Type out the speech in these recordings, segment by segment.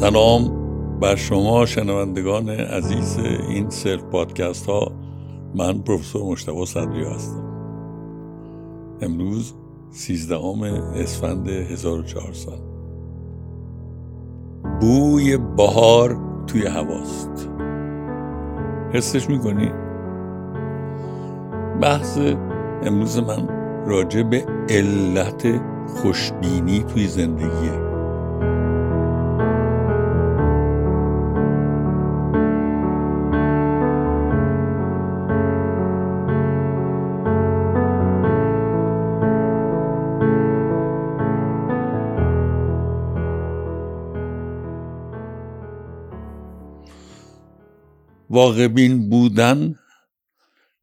سلام بر شما شنوندگان عزیز این سلف پادکست ها. من پروفسور مشتبه صدری هستم. امروز سیزدهم اسفند 1400 بوی بهار توی هواست. حسش می‌کنی؟ بحث امروز من راجع به علت خوشبینی توی زندگیه واقع بین بودن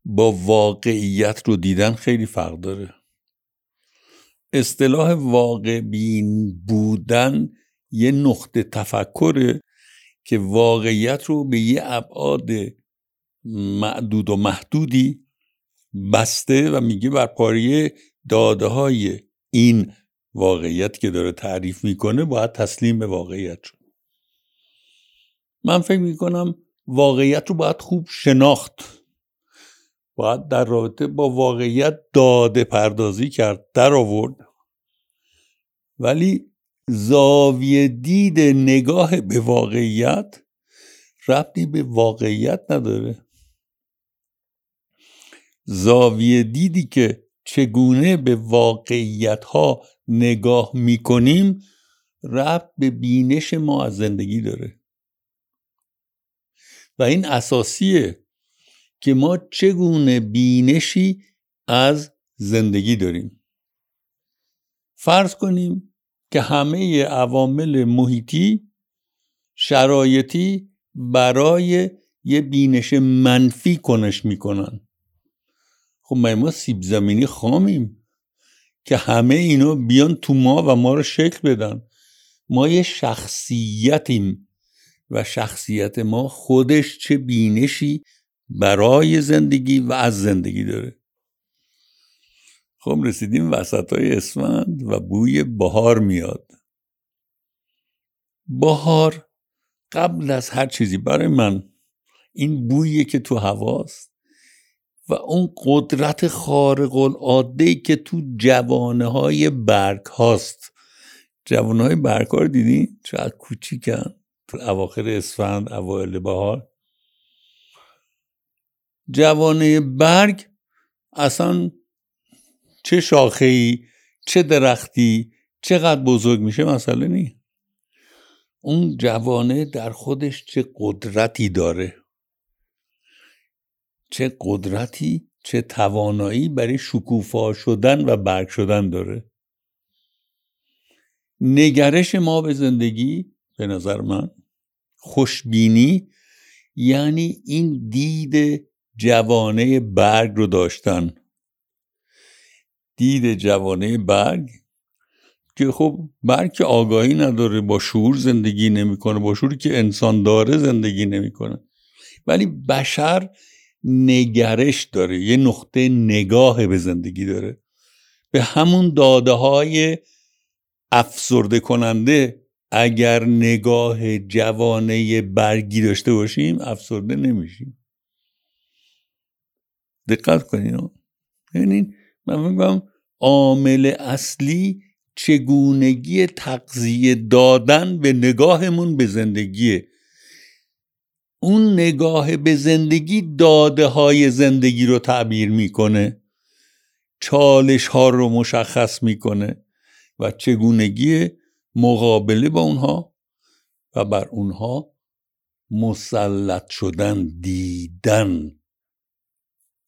با واقعیت رو دیدن خیلی فرق داره. اصطلاح واقع بین بودن یه نقطه تفکره که واقعیت رو به یه ابعاد معدود و محدودی بسته و میگه بر پایه داده های این واقعیت که داره تعریف می‌کنه باید تسلیم به واقعیت شد. من فکر می‌کنم واقعیت رو باید خوب شناخت. باید در رابطه با واقعیت داده پردازی کرد در آورد. ولی زاویه دید نگاه به واقعیت ربطی به واقعیت نداره. زاویه دیدی که چگونه به واقعیت ها نگاه می‌کنیم ربط به بینش ما از زندگی داره. و این اساسیه که ما چگونه بینشی از زندگی داریم. فرض کنیم که همه عوامل محیطی شرایطی برای یه بینش منفی کنش می‌کنن. خب ما سیب زمینی خامیم که همه اینا بیان تو ما و ما رو شکل بدن. ما یه شخصیتیم. و شخصیت ما خودش چه بینشی برای زندگی و از زندگی داره. خب رسیدیم وسط های اسفند و بوی بهار میاد. بهار قبل از هر چیزی برای من این بویی که تو هواست و اون قدرت خارق العاده که تو جوانه های برگ هاست. جوانه های برگ ها رو دیدی؟ چقدر کوچیکن. اواخر اسفند اوایل بهار. جوانه برگ اصلا چه شاخه ای چه درختی چقدر بزرگ میشه مسئله نی اون جوانه در خودش چه قدرتی داره. چه قدرتی چه توانایی برای شکوفا شدن و برگ شدن داره. نگرش ما به زندگی به نظر من خوشبینی یعنی این دید جوانه برگ رو داشتن. دید جوانه برگ که خب برگ که آگاهی نداره با شعور زندگی نمی‌کنه با شعوری که انسان داره زندگی نمی‌کنه. ولی بشر نگرش داره یه نقطه نگاه به زندگی داره. به همون داده های افسرده کننده اگر نگاه جوانه برگی داشته باشیم افسرده نمیشیم. دقت کنین ببینین من میگم عامل اصلی چگونگی تقضیه دادن به نگاهمون به زندگیه اون نگاه به زندگی داده های زندگی رو تعبیر می‌کنه. چالش ها رو مشخص می‌کنه و چگونگی مقابله با اونها و بر اونها مسلط شدن دیدن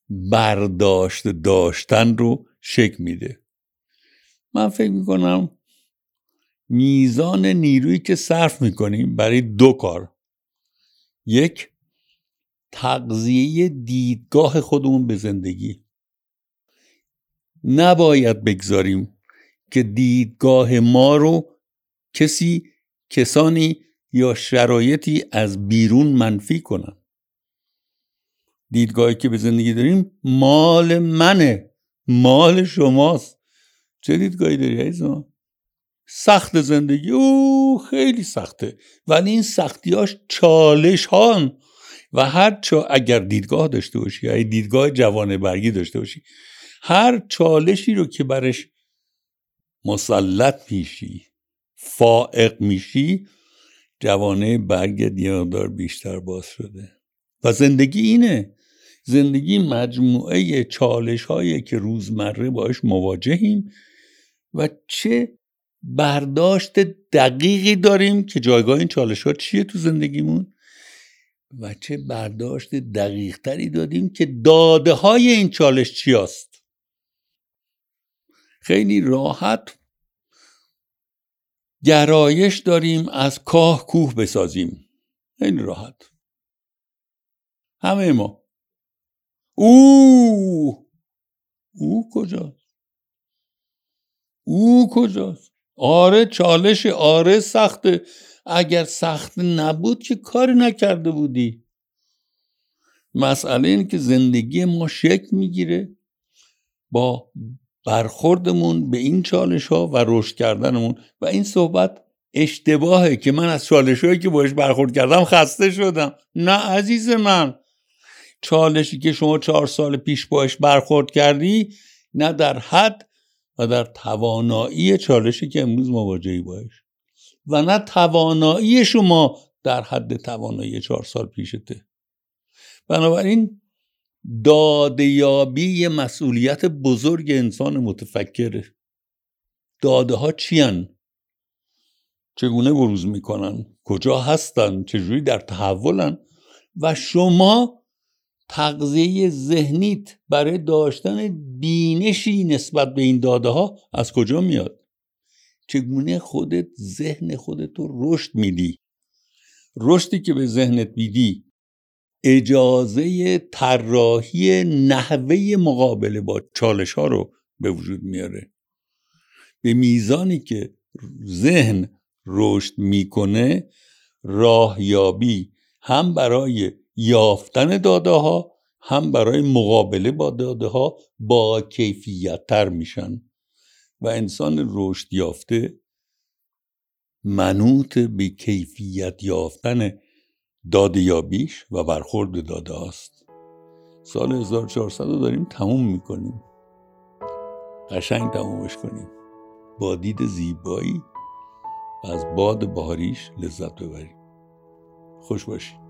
برداشت داشتن رو شک میده. من فکر می‌کنم میزان نیرویی که صرف می‌کنیم برای دو کار. یک تقضیه دیدگاه خودمون به زندگی. نباید بگذاریم که دیدگاه ما رو کسی کسانی یا شرایطی از بیرون منفی کنن دیدگاهی که به زندگی داریم مال منه مال شماست. چه دیدگاهی داری عزیز سخت زندگی او خیلی سخته. ولی این سختیاش چالش هان و هر چا اگر دیدگاه داشته باشی یا دیدگاه جوان برگی داشته باشی هر چالشی رو که برش مسلط میشی. فائق میشی جوانه برگ دیادار بیشتر باز شده. و زندگی اینه. زندگی مجموعه چالش هایی که روزمره باش مواجهیم و چه برداشت دقیقی داریم که جایگاه این چالش ها چیه تو زندگیمون و چه برداشت دقیق تری دادیم که داده های این چالش چی است خیلی راحت گرایش داریم از کاه کوه بسازیم. خیلی راحت. همه ما. او او کجاست؟ او کجاست؟ آره چالش آره سخته. اگر سخت نبود که کاری نکرده بودی؟ مسئله اینه که زندگی ما شکل می‌گیره. با برخوردمون به این چالش ها و رشد کردنمون و این صحبت اشتباهه که من از چالش هایی که باش برخورد کردم خسته شدم. نه عزیز من. چالشی که شما چهار سال پیش باش برخورد کردی نه در حد و در توانایی چالشی که امروز مواجهی باش و نه توانایی شما در حد توانایی چهار سال پیشته. بنابراین دادیابی یه مسئولیت بزرگ انسان متفکره. داده ها چیان؟ چگونه بروز می‌کنن؟ کجا هستن؟ چجوری در تحولن؟ و شما تغذیه ذهنیت برای داشتن بینشی نسبت به این داده ها از کجا میاد؟ چگونه خودت ذهن خودت رو رشد میدی؟ رشدی که به ذهنت میدی اجازه طراحی نحوه مقابله با چالش ها رو به وجود میاره. به میزانی که ذهن رشد می‌کنه راهیابی هم برای یافتن داده ها هم برای مقابله با داده ها با کیفیت تر میشن. و انسان رشد یافته منوط به کیفیت یافتن داده یابیش و برخورد داده هاست. سال 1400 رو داریم تموم می‌کنیم. قشنگ تمومش کنیم. با دید زیبایی از باد بهاریش لذت ببریم. خوش باشید.